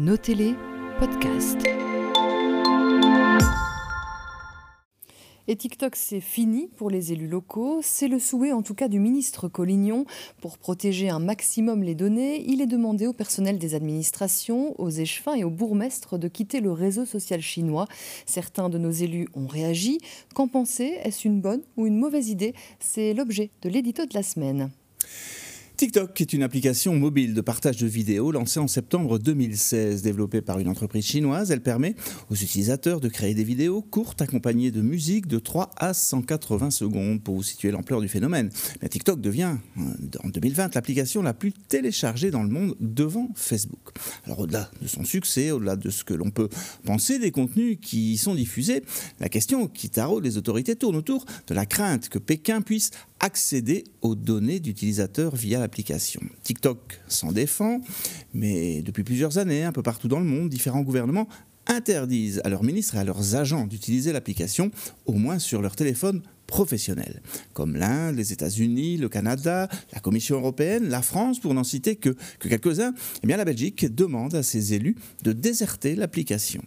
Nos télé, podcast. Et TikTok, c'est fini pour les élus locaux. C'est le souhait en tout cas du ministre Collignon. Pour protéger un maximum les données, il est demandé au personnel des administrations, aux échevins et aux bourgmestres de quitter le réseau social chinois. Certains de nos élus ont réagi. Qu'en penser? Est-ce une bonne ou une mauvaise idée? C'est l'objet de l'édito de la semaine. TikTok est une application mobile de partage de vidéos lancée en septembre 2016. Développée par une entreprise chinoise, elle permet aux utilisateurs de créer des vidéos courtes accompagnées de musique de 3 à 180 secondes pour vous situer l'ampleur du phénomène. Mais TikTok devient en 2020 l'application la plus téléchargée dans le monde devant Facebook. Alors au-delà de son succès, au-delà de ce que l'on peut penser des contenus qui y sont diffusés, la question qui taraude les autorités tourne autour de la crainte que Pékin puisse accéder aux données d'utilisateurs via l'application. TikTok s'en défend, mais depuis plusieurs années, un peu partout dans le monde, différents gouvernements interdisent à leurs ministres et à leurs agents d'utiliser l'application, au moins sur leur téléphone professionnels, comme l'Inde, les États-Unis, le Canada, la Commission européenne, la France, pour n'en citer que, que quelques-uns, eh bien la Belgique demande à ses élus de déserter l'application.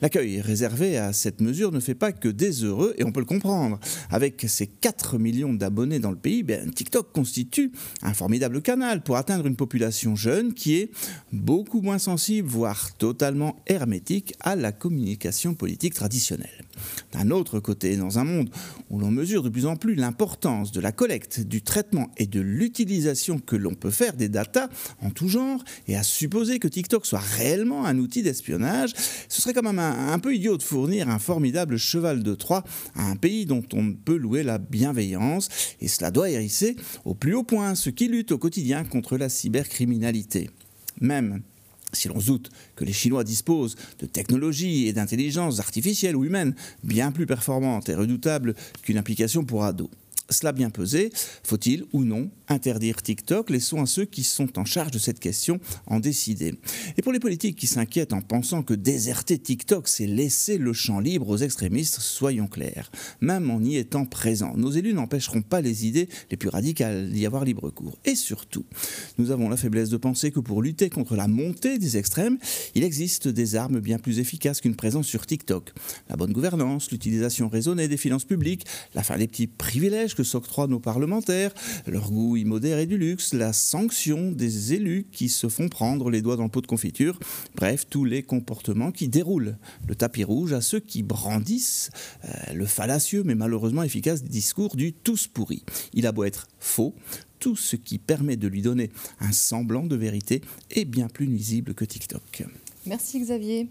L'accueil réservé à cette mesure ne fait pas que des heureux, et on peut le comprendre. Avec ses 4 millions d'abonnés dans le pays, ben, TikTok constitue un formidable canal pour atteindre une population jeune qui est beaucoup moins sensible, voire totalement hermétique à la communication politique traditionnelle. D'un autre côté, dans un monde où l'on mesure de plus en plus l'importance de la collecte, du traitement et de l'utilisation que l'on peut faire des datas en tout genre, et à supposer que TikTok soit réellement un outil d'espionnage, ce serait quand même un, peu idiot de fournir un formidable cheval de Troie à un pays dont on ne peut louer la bienveillance, et cela doit hérisser au plus haut point ceux qui luttent au quotidien contre la cybercriminalité. Même si l'on doute que les Chinois disposent de technologies et d'intelligence artificielle ou humaine bien plus performantes et redoutables qu'une application pour ados. Cela bien pesé, faut-il ou non interdire TikTok? Laissons à ceux qui sont en charge de cette question en décider. Et pour les politiques qui s'inquiètent en pensant que déserter TikTok, c'est laisser le champ libre aux extrémistes, soyons clairs. Même en y étant présents, nos élus n'empêcheront pas les idées les plus radicales d'y avoir libre cours. Et surtout, nous avons la faiblesse de penser que pour lutter contre la montée des extrêmes, il existe des armes bien plus efficaces qu'une présence sur TikTok. La bonne gouvernance, l'utilisation raisonnée des finances publiques, la fin des petits privilèges que s'octroient nos parlementaires, leur goût immodéré du luxe, la sanction des élus qui se font prendre les doigts dans le pot de confiture, bref, tous les comportements qui déroulent le tapis rouge à ceux qui brandissent euh, le fallacieux mais malheureusement efficace discours du tous pourri. Il a beau être faux, tout ce qui permet de lui donner un semblant de vérité est bien plus nuisible que TikTok. Merci Xavier.